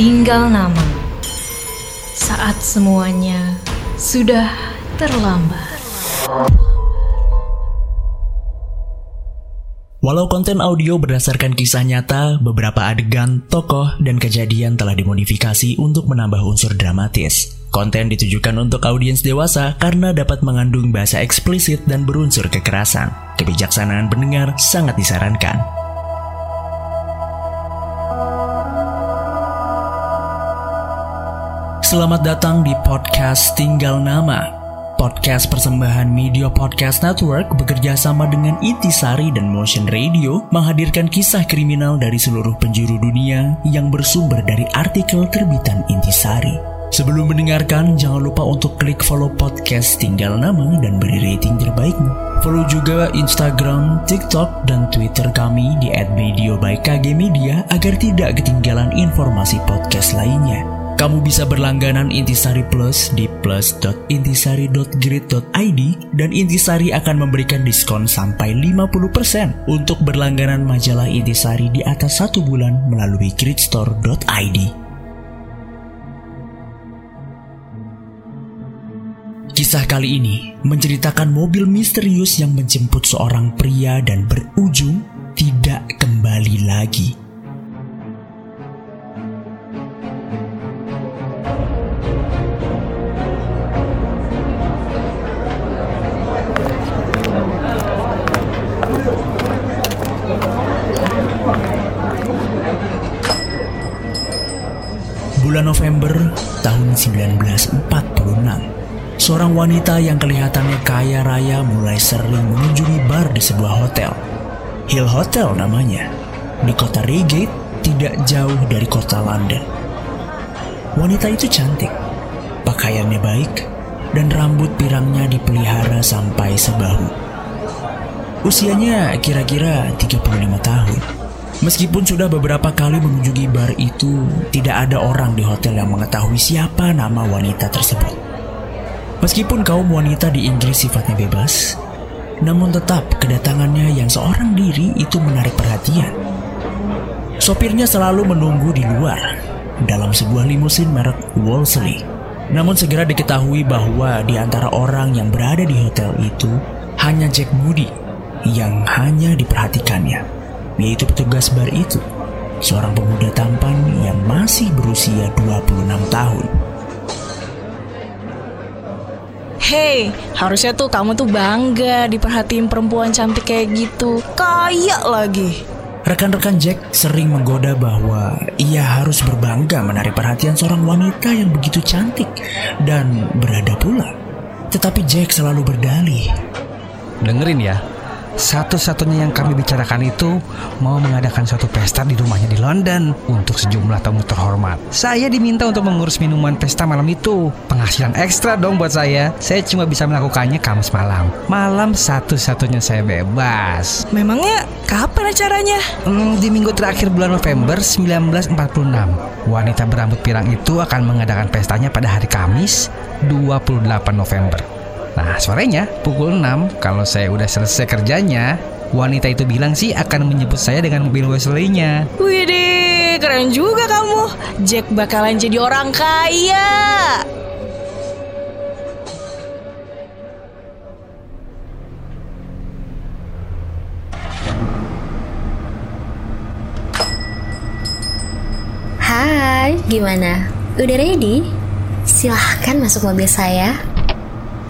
Tinggal nama. Saat semuanya sudah terlambat. Walau konten audio berdasarkan kisah nyata, beberapa adegan, tokoh, dan kejadian telah dimodifikasi untuk menambah unsur dramatis. Konten ditujukan untuk audiens dewasa karena dapat mengandung bahasa eksplisit dan berunsur kekerasan. Kebijaksanaan pendengar sangat disarankan. Selamat datang di podcast Tinggal Nama. Podcast persembahan Media Podcast Network bekerja sama dengan Intisari dan Motion Radio menghadirkan kisah kriminal dari seluruh penjuru dunia yang bersumber dari artikel terbitan Intisari. Sebelum mendengarkan, jangan lupa untuk klik follow podcast Tinggal Nama dan beri rating terbaikmu. Follow juga Instagram, TikTok, dan Twitter kami di @media agar tidak ketinggalan informasi podcast lainnya. Kamu bisa berlangganan Intisari Plus di plus.intisari.grid.id dan Intisari akan memberikan diskon sampai 50% untuk berlangganan majalah Intisari di atas satu bulan melalui gridstore.id. Kisah kali ini menceritakan mobil misterius yang menjemput seorang pria dan berujung tidak kembali lagi. 1946, seorang wanita yang kelihatannya kaya raya mulai sering mengunjungi bar di sebuah hotel. Hill Hotel namanya, di kota Reigate, tidak jauh dari kota London. Wanita itu cantik, pakaiannya baik, dan rambut pirangnya dipelihara sampai sebahu. Usianya kira-kira 35 tahun. Meskipun sudah beberapa kali mengunjungi bar itu, tidak ada orang di hotel yang mengetahui siapa nama wanita tersebut. Meskipun kaum wanita di Inggris sifatnya bebas, namun tetap kedatangannya yang seorang diri itu menarik perhatian. Sopirnya selalu menunggu di luar dalam sebuah limusin merek Wolseley. Namun segera diketahui bahwa di antara orang yang berada di hotel itu hanya Jack Moody yang hanya diperhatikannya, yaitu petugas bar itu, seorang pemuda tampan yang masih berusia 26 tahun. Hey, harusnya tuh kamu tuh bangga diperhatiin perempuan cantik kayak gitu. Kaya lagi. Rekan-rekan Jack sering menggoda bahwa ia harus berbangga menarik perhatian seorang wanita yang begitu cantik dan berada pula. Tetapi Jack selalu berdalih. Dengerin ya, satu-satunya yang kami bicarakan itu mau mengadakan suatu pesta di rumahnya di London untuk sejumlah tamu terhormat. Saya diminta untuk mengurus minuman pesta malam itu. Penghasilan ekstra dong buat saya. Saya cuma bisa melakukannya Kamis malam. Malam satu-satunya saya bebas. Memangnya kapan acaranya? Hmm, di minggu terakhir bulan November 1946, wanita berambut pirang itu akan mengadakan pestanya pada hari Kamis 28 November. Nah, sorenya pukul 6 kalau saya udah selesai kerjanya, wanita itu bilang sih akan menyebut saya dengan mobil Wesley-nya. Widih, keren juga kamu. Jack bakalan jadi orang kaya. Hai, gimana? Udah ready? Silahkan masuk mobil saya.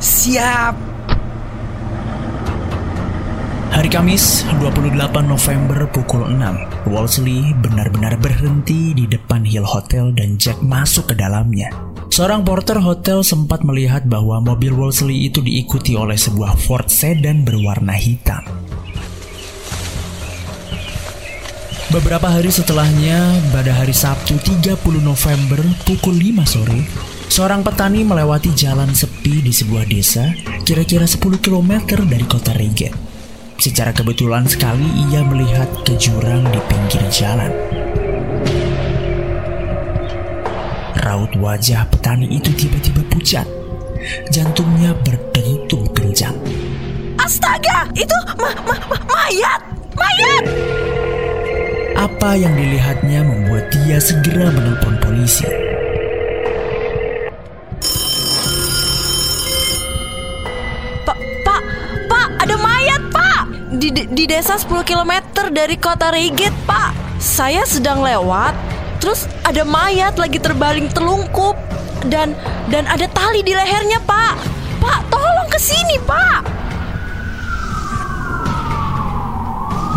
Siap. Hari Kamis 28 November pukul 6, Wolseley benar-benar berhenti di depan Hill Hotel dan Jack masuk ke dalamnya. Seorang porter hotel sempat melihat bahwa mobil Wolseley itu diikuti oleh sebuah Ford sedan berwarna hitam. Beberapa hari setelahnya, pada hari Sabtu 30 November pukul 5 sore, seorang petani melewati jalan sepi di sebuah desa kira-kira 10 km dari kota Reigate. Secara kebetulan sekali ia melihat ke jurang di pinggir jalan. Raut wajah petani itu tiba-tiba pucat. Jantungnya berdentum kencang. Astaga, itu ma ma ma mayat, mayat. Apa yang dilihatnya membuat dia segera menelpon polisi. Di, di, desa 10 km dari kota Reget, Pak. Saya sedang lewat, terus ada mayat lagi terbaring telungkup dan dan ada tali di lehernya, Pak. Pak, tolong ke sini, Pak.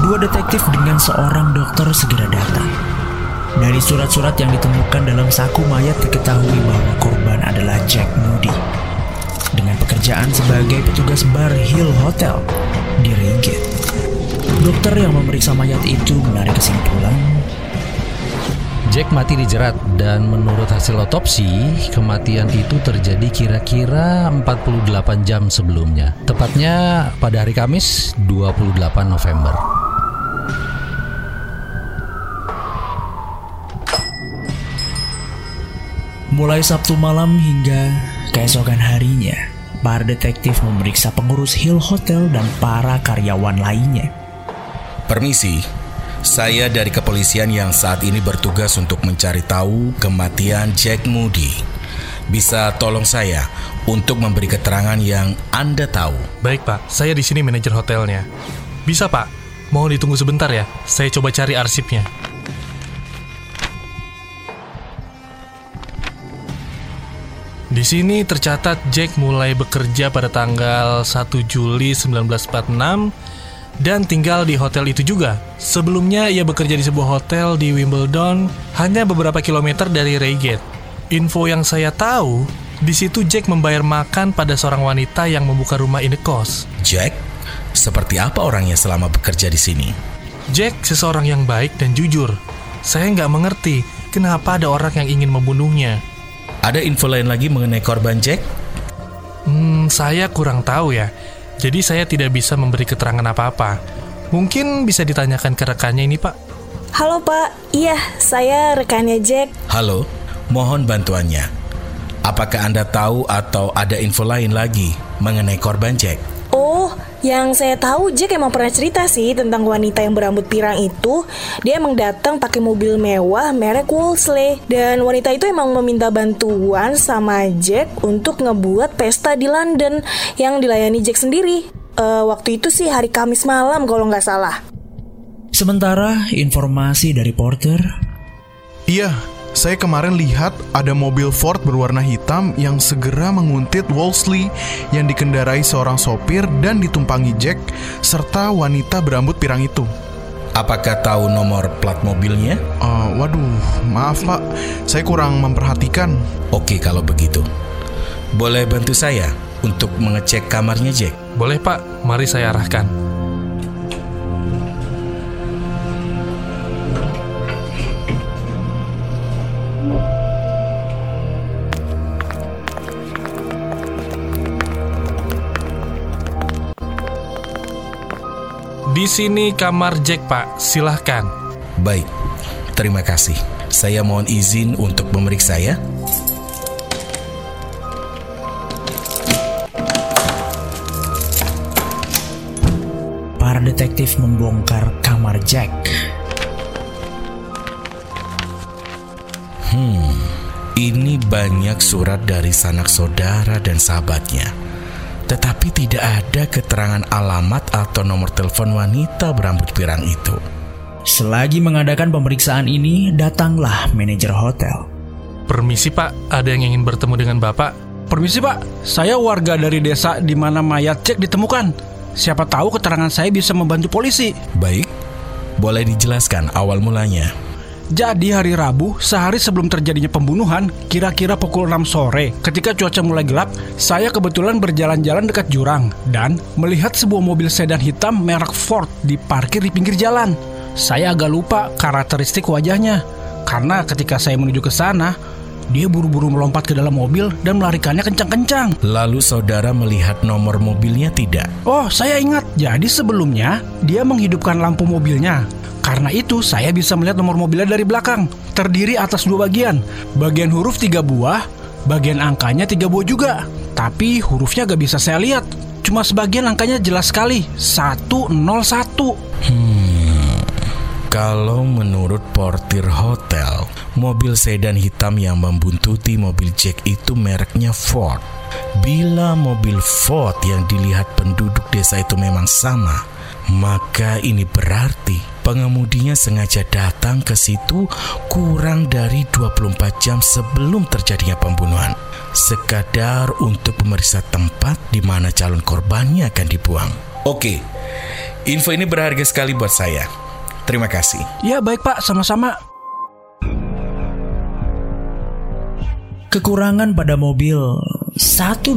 Dua detektif dengan seorang dokter segera datang. Dari surat-surat yang ditemukan dalam saku mayat diketahui bahwa korban adalah Jack Moody. Dengan pekerjaan sebagai petugas bar Hill Hotel di Reigate. Dokter yang memeriksa mayat itu menarik kesimpulan Jack mati dijerat dan menurut hasil otopsi, kematian itu terjadi kira-kira 48 jam sebelumnya. Tepatnya pada hari Kamis 28 November. Mulai Sabtu malam hingga keesokan harinya, para detektif memeriksa pengurus Hill Hotel dan para karyawan lainnya. Permisi, saya dari kepolisian yang saat ini bertugas untuk mencari tahu kematian Jack Moody. Bisa tolong saya untuk memberi keterangan yang Anda tahu. Baik pak, saya di sini manajer hotelnya. Bisa pak, mohon ditunggu sebentar ya. Saya coba cari arsipnya. Di sini tercatat Jack mulai bekerja pada tanggal 1 Juli 1946 dan tinggal di hotel itu juga. Sebelumnya ia bekerja di sebuah hotel di Wimbledon, hanya beberapa kilometer dari Reigate. Info yang saya tahu, di situ Jack membayar makan pada seorang wanita yang membuka rumah indekos. Jack, seperti apa orangnya selama bekerja di sini? Jack seseorang yang baik dan jujur. Saya nggak mengerti kenapa ada orang yang ingin membunuhnya. Ada info lain lagi mengenai korban Jack? Hmm, saya kurang tahu ya. Jadi saya tidak bisa memberi keterangan apa-apa. Mungkin bisa ditanyakan ke rekannya ini, Pak. Halo, Pak. Iya, saya rekannya Jack. Halo, mohon bantuannya. Apakah Anda tahu atau ada info lain lagi mengenai korban Jack? Oh, yang saya tahu Jack emang pernah cerita sih tentang wanita yang berambut pirang itu. Dia emang datang pakai mobil mewah merek Wolseley dan wanita itu emang meminta bantuan sama Jack untuk ngebuat pesta di London yang dilayani Jack sendiri. Eh, waktu itu sih hari Kamis malam kalau nggak salah. Sementara informasi dari Porter, Iya, saya kemarin lihat ada mobil Ford berwarna hitam yang segera menguntit Wolseley yang dikendarai seorang sopir dan ditumpangi Jack serta wanita berambut pirang itu. Apakah tahu nomor plat mobilnya? Eh, waduh, maaf pak, saya kurang memperhatikan. Oke kalau begitu. Boleh bantu saya untuk mengecek kamarnya Jack? Boleh, Pak. Mari saya arahkan. Di sini kamar Jack, Pak. Silahkan. Baik, terima kasih. Saya mohon izin untuk memeriksa ya. para detektif membongkar kamar Jack. Ini banyak surat dari sanak saudara dan sahabatnya. Tetapi tidak ada keterangan alamat atau nomor telepon wanita berambut pirang itu. Selagi mengadakan pemeriksaan ini, datanglah manajer hotel. Permisi, Pak. Ada yang ingin bertemu dengan Bapak? Permisi pak, saya warga dari desa di mana mayat Jack ditemukan. Siapa tahu keterangan saya bisa membantu polisi. Baik, boleh dijelaskan awal mulanya. Jadi hari Rabu, sehari sebelum terjadinya pembunuhan, kira-kira pukul 6 sore, ketika cuaca mulai gelap, saya kebetulan berjalan-jalan dekat jurang dan melihat sebuah mobil sedan hitam merek Ford diparkir di pinggir jalan. Saya agak lupa karakteristik wajahnya, karena ketika saya menuju ke sana, dia buru-buru melompat ke dalam mobil dan melarikannya kencang-kencang. Lalu saudara melihat nomor mobilnya tidak? Oh, saya ingat. Jadi sebelumnya dia menghidupkan lampu mobilnya. Karena itu saya bisa melihat nomor mobilnya dari belakang. Terdiri atas dua bagian. Bagian huruf tiga buah, bagian angkanya tiga buah juga. Tapi hurufnya gak bisa saya lihat. Cuma sebagian angkanya jelas sekali. 101. Kalau menurut portir hotel, mobil sedan hitam yang membuntuti mobil Jack itu mereknya Ford. Bila mobil Ford yang dilihat penduduk desa itu memang sama, maka ini berarti pengemudinya sengaja datang ke situ kurang dari 24 jam sebelum terjadinya pembunuhan. Sekadar untuk memeriksa tempat di mana calon korbannya akan dibuang. Oke, info ini berharga sekali buat saya. Terima kasih. Ya baik pak, sama-sama. Kekurangan pada mobil 101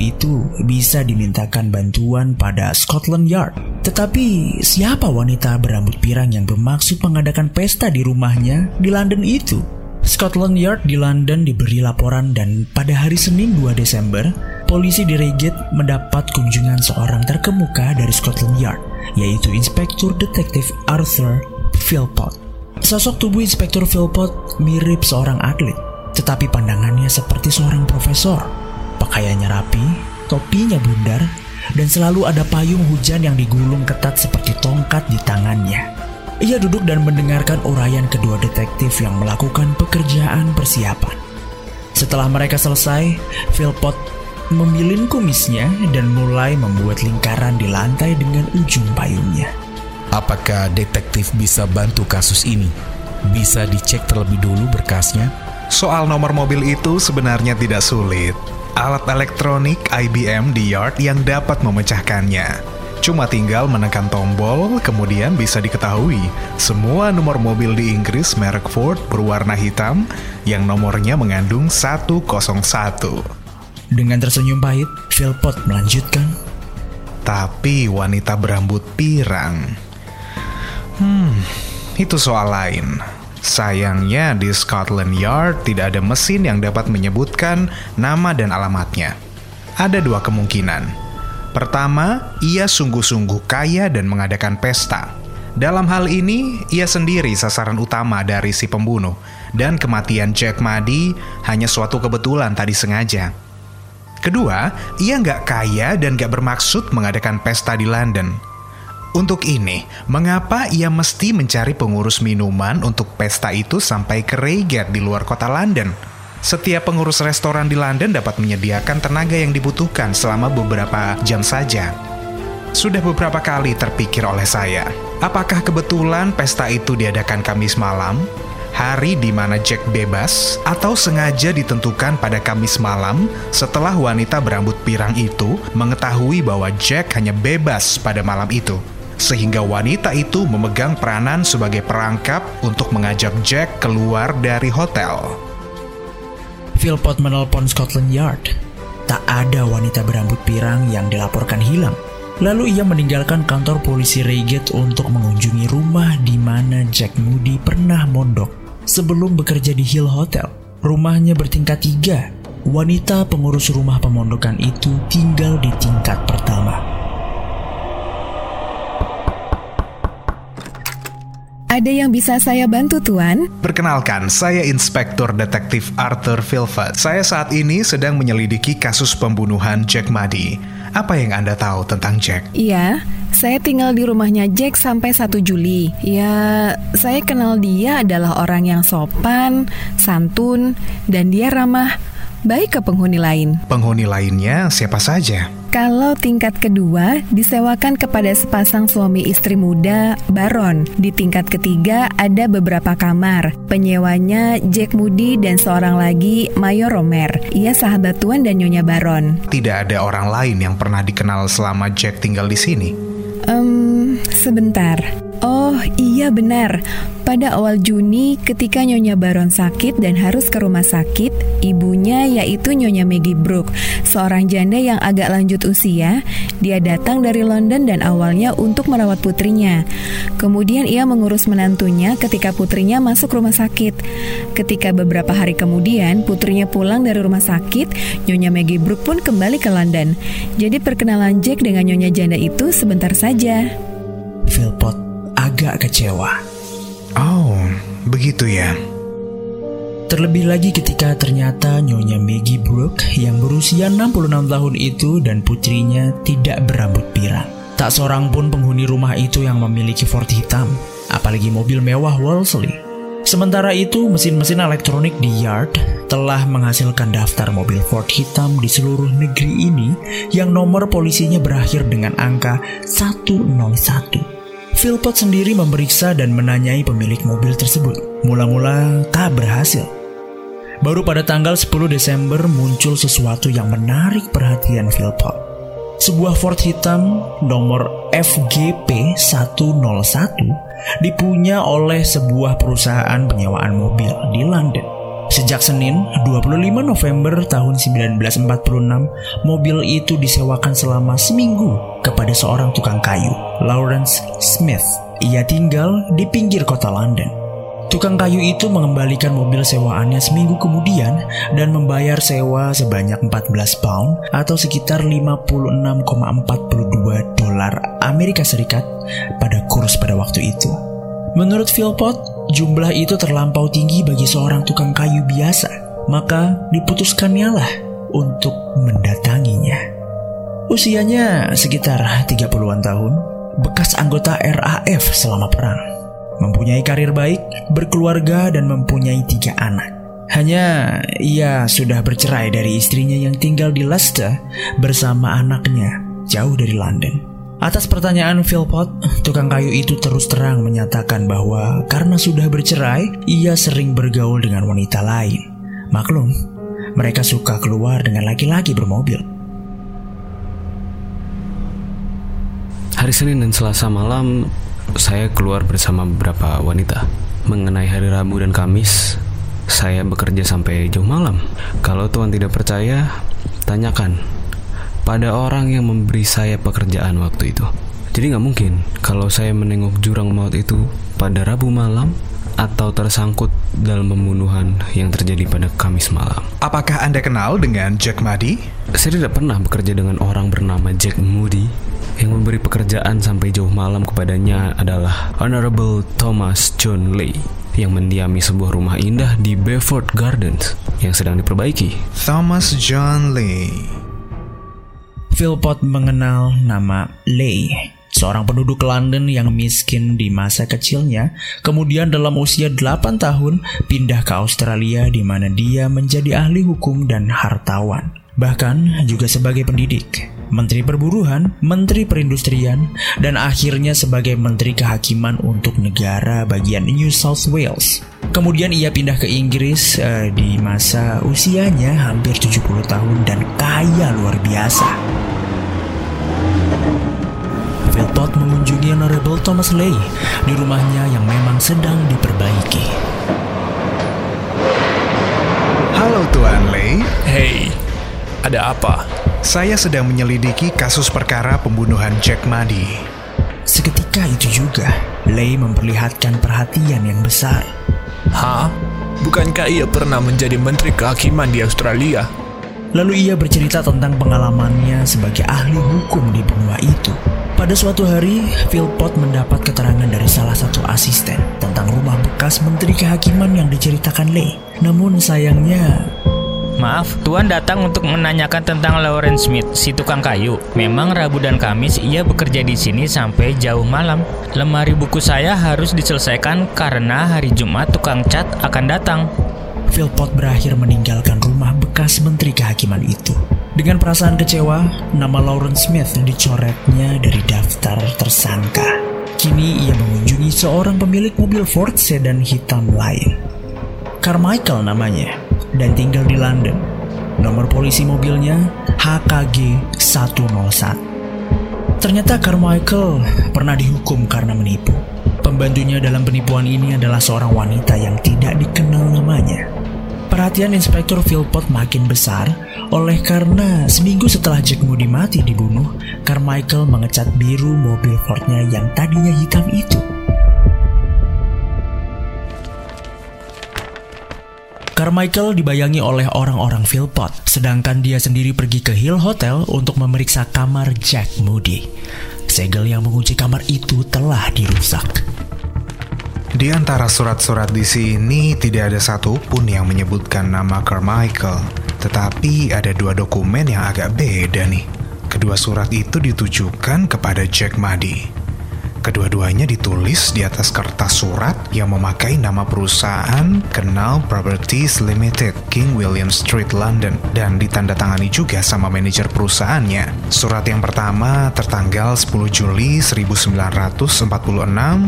itu bisa dimintakan bantuan pada Scotland Yard. Tetapi siapa wanita berambut pirang yang bermaksud mengadakan pesta di rumahnya di London itu? Scotland Yard di London diberi laporan dan pada hari Senin 2 Desember, polisi di Reigate mendapat kunjungan seorang terkemuka dari Scotland Yard yaitu Inspektur Detektif Arthur Philpott. Sosok tubuh Inspektur Philpott mirip seorang atlet, tetapi pandangannya seperti seorang profesor. Pakaiannya rapi, topinya bundar, dan selalu ada payung hujan yang digulung ketat seperti tongkat di tangannya. Ia duduk dan mendengarkan uraian kedua detektif yang melakukan pekerjaan persiapan. Setelah mereka selesai, Philpott memilin kumisnya dan mulai membuat lingkaran di lantai dengan ujung payungnya. Apakah detektif bisa bantu kasus ini? Bisa dicek terlebih dulu berkasnya? Soal nomor mobil itu sebenarnya tidak sulit. Alat elektronik IBM di Yard yang dapat memecahkannya. Cuma tinggal menekan tombol, kemudian bisa diketahui semua nomor mobil di Inggris merek Ford berwarna hitam yang nomornya mengandung 101. Dengan tersenyum pahit, Philpott melanjutkan. Tapi wanita berambut pirang. Hmm, itu soal lain. Sayangnya di Scotland Yard tidak ada mesin yang dapat menyebutkan nama dan alamatnya. Ada dua kemungkinan. Pertama, ia sungguh-sungguh kaya dan mengadakan pesta. Dalam hal ini, ia sendiri sasaran utama dari si pembunuh, dan kematian Jack Madi hanya suatu kebetulan tadi sengaja. Kedua, ia nggak kaya dan nggak bermaksud mengadakan pesta di London. Untuk ini, mengapa ia mesti mencari pengurus minuman untuk pesta itu sampai ke Reigate di luar kota London? Setiap pengurus restoran di London dapat menyediakan tenaga yang dibutuhkan selama beberapa jam saja. Sudah beberapa kali terpikir oleh saya, apakah kebetulan pesta itu diadakan Kamis malam hari di mana Jack bebas atau sengaja ditentukan pada Kamis malam setelah wanita berambut pirang itu mengetahui bahwa Jack hanya bebas pada malam itu. Sehingga wanita itu memegang peranan sebagai perangkap untuk mengajak Jack keluar dari hotel. Philpott menelpon Scotland Yard. Tak ada wanita berambut pirang yang dilaporkan hilang. Lalu ia meninggalkan kantor polisi Reigate untuk mengunjungi rumah di mana Jack Moody pernah mondok sebelum bekerja di Hill Hotel. Rumahnya bertingkat tiga. Wanita pengurus rumah pemondokan itu tinggal di tingkat pertama. Ada yang bisa saya bantu, Tuan? Perkenalkan, saya Inspektur Detektif Arthur Philford. Saya saat ini sedang menyelidiki kasus pembunuhan Jack Muddy. Apa yang Anda tahu tentang Jack? Iya, saya tinggal di rumahnya Jack sampai 1 Juli. Ya, saya kenal dia adalah orang yang sopan, santun, dan dia ramah baik ke penghuni lain. Penghuni lainnya siapa saja? Kalau tingkat kedua disewakan kepada sepasang suami istri muda, Baron. Di tingkat ketiga ada beberapa kamar. Penyewanya Jack Moody dan seorang lagi Mayor Romer. Ia sahabat tuan dan Nyonya Baron. Tidak ada orang lain yang pernah dikenal selama Jack tinggal di sini. Um, sebentar. Oh iya benar, pada awal Juni ketika Nyonya Baron sakit dan harus ke rumah sakit, ibunya yaitu Nyonya Maggie Brooke, seorang janda yang agak lanjut usia, dia datang dari London dan awalnya untuk merawat putrinya. Kemudian ia mengurus menantunya ketika putrinya masuk rumah sakit. Ketika beberapa hari kemudian putrinya pulang dari rumah sakit, Nyonya Maggie Brooke pun kembali ke London. Jadi perkenalan Jack dengan Nyonya janda itu sebentar saja. Philpott agak kecewa. Oh, begitu ya. Terlebih lagi ketika ternyata Nyonya Maggie Brooke yang berusia 66 tahun itu dan putrinya tidak berambut pirang. Tak seorang pun penghuni rumah itu yang memiliki Ford hitam. apalagi mobil mewah Wolseley. Sementara itu, mesin-mesin elektronik di Yard telah menghasilkan daftar mobil Ford hitam di seluruh negeri ini yang nomor polisinya berakhir dengan angka 101. Philpott sendiri memeriksa dan menanyai pemilik mobil tersebut. Mula-mula tak berhasil. Baru pada tanggal 10 Desember muncul sesuatu yang menarik perhatian Philpott. Sebuah Ford hitam nomor FGP 101 dipunya oleh sebuah perusahaan penyewaan mobil di London. Sejak Senin, 25 November tahun 1946, mobil itu disewakan selama seminggu kepada seorang tukang kayu, Lawrence Smith. Ia tinggal di pinggir kota London. Tukang kayu itu mengembalikan mobil sewaannya seminggu kemudian dan membayar sewa sebanyak 14 pound atau sekitar 56,42 dolar Amerika Serikat pada kurs pada waktu itu. Menurut Philpott, jumlah itu terlampau tinggi bagi seorang tukang kayu biasa, maka diputuskannya lah untuk mendatanginya. Usianya sekitar 30-an tahun, bekas anggota RAF selama perang. Mempunyai karir baik, berkeluarga, dan mempunyai tiga anak. Hanya ia sudah bercerai dari istrinya yang tinggal di Leicester bersama anaknya jauh dari London. Atas pertanyaan Philpott, tukang kayu itu terus terang menyatakan bahwa karena sudah bercerai, ia sering bergaul dengan wanita lain. Maklum, mereka suka keluar dengan laki-laki bermobil. Hari Senin dan Selasa malam, saya keluar bersama beberapa wanita. Mengenai hari Rabu dan Kamis, saya bekerja sampai jauh malam. Kalau Tuhan tidak percaya, tanyakan pada orang yang memberi saya pekerjaan waktu itu. Jadi nggak mungkin kalau saya menengok jurang maut itu pada Rabu malam atau tersangkut dalam pembunuhan yang terjadi pada Kamis malam. Apakah Anda kenal dengan Jack Muddy? Saya tidak pernah bekerja dengan orang bernama Jack Moody. Yang memberi pekerjaan sampai jauh malam kepadanya adalah Honorable Thomas John Lee yang mendiami sebuah rumah indah di Beaufort Gardens yang sedang diperbaiki. Thomas John Lee Philpott mengenal nama Leigh, seorang penduduk London yang miskin di masa kecilnya, kemudian dalam usia 8 tahun pindah ke Australia di mana dia menjadi ahli hukum dan hartawan. Bahkan juga sebagai pendidik, menteri perburuhan, menteri perindustrian, dan akhirnya sebagai menteri kehakiman untuk negara bagian New South Wales. Kemudian ia pindah ke Inggris uh, di masa usianya hampir 70 tahun dan kaya luar biasa. Mengunjungi Honorable Thomas Lay di rumahnya yang memang sedang diperbaiki. Halo Tuan Lay. Hey, ada apa? Saya sedang menyelidiki kasus perkara pembunuhan Jack Muddy. Seketika itu juga, Lay memperlihatkan perhatian yang besar. Hah? Bukankah ia pernah menjadi menteri kehakiman di Australia? Lalu ia bercerita tentang pengalamannya sebagai ahli hukum di benua itu. Pada suatu hari, Philpott mendapat keterangan dari salah satu asisten tentang rumah bekas menteri kehakiman yang diceritakan Lee. Namun sayangnya, Maaf, Tuan datang untuk menanyakan tentang Lawrence Smith, si tukang kayu. Memang Rabu dan Kamis ia bekerja di sini sampai jauh malam. Lemari buku saya harus diselesaikan karena hari Jumat tukang cat akan datang. Philpott berakhir meninggalkan rumah bekas menteri kehakiman itu. Dengan perasaan kecewa, nama Lawrence Smith dicoretnya dari daftar tersangka. Kini ia mengunjungi seorang pemilik mobil Ford sedan hitam lain. Carmichael namanya dan tinggal di London. Nomor polisi mobilnya HKG 101. Ternyata Carmichael pernah dihukum karena menipu. Pembantunya dalam penipuan ini adalah seorang wanita yang tidak dikenal namanya. Perhatian Inspektur Philpott makin besar oleh karena seminggu setelah Jack Moody mati dibunuh, Carmichael mengecat biru mobil Fordnya yang tadinya hitam itu. Carmichael dibayangi oleh orang-orang Philpott, sedangkan dia sendiri pergi ke Hill Hotel untuk memeriksa kamar Jack Moody. Segel yang mengunci kamar itu telah dirusak. Di antara surat-surat di sini tidak ada satupun yang menyebutkan nama Carmichael, tetapi ada dua dokumen yang agak beda nih. Kedua surat itu ditujukan kepada Jack Muddy. Kedua-duanya ditulis di atas kertas surat yang memakai nama perusahaan Canal Properties Limited, King William Street, London, dan ditandatangani juga sama manajer perusahaannya. Surat yang pertama tertanggal 10 Juli 1946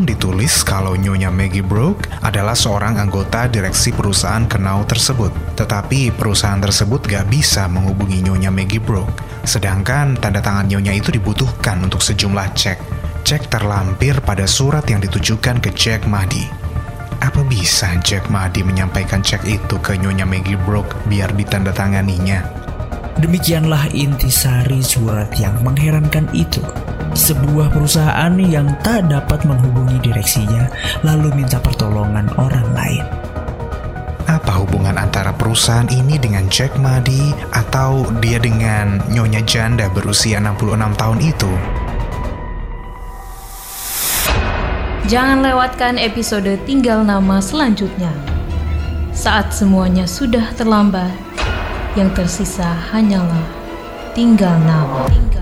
ditulis kalau Nyonya Maggie Brooke adalah seorang anggota direksi perusahaan Canal tersebut. Tetapi perusahaan tersebut gak bisa menghubungi Nyonya Maggie Brooke. Sedangkan tanda tangan Nyonya itu dibutuhkan untuk sejumlah cek. Cek terlampir pada surat yang ditujukan ke Jack Mahdi. Apa bisa Jack Mahdi menyampaikan cek itu ke Nyonya Maggie Brooke biar ditandatanganinya? Demikianlah intisari surat yang mengherankan itu. Sebuah perusahaan yang tak dapat menghubungi direksinya lalu minta pertolongan orang lain. Apa hubungan antara perusahaan ini dengan Jack Mahdi atau dia dengan Nyonya Janda berusia 66 tahun itu? Jangan lewatkan episode Tinggal Nama selanjutnya. Saat semuanya sudah terlambat, yang tersisa hanyalah tinggal nama. Tinggal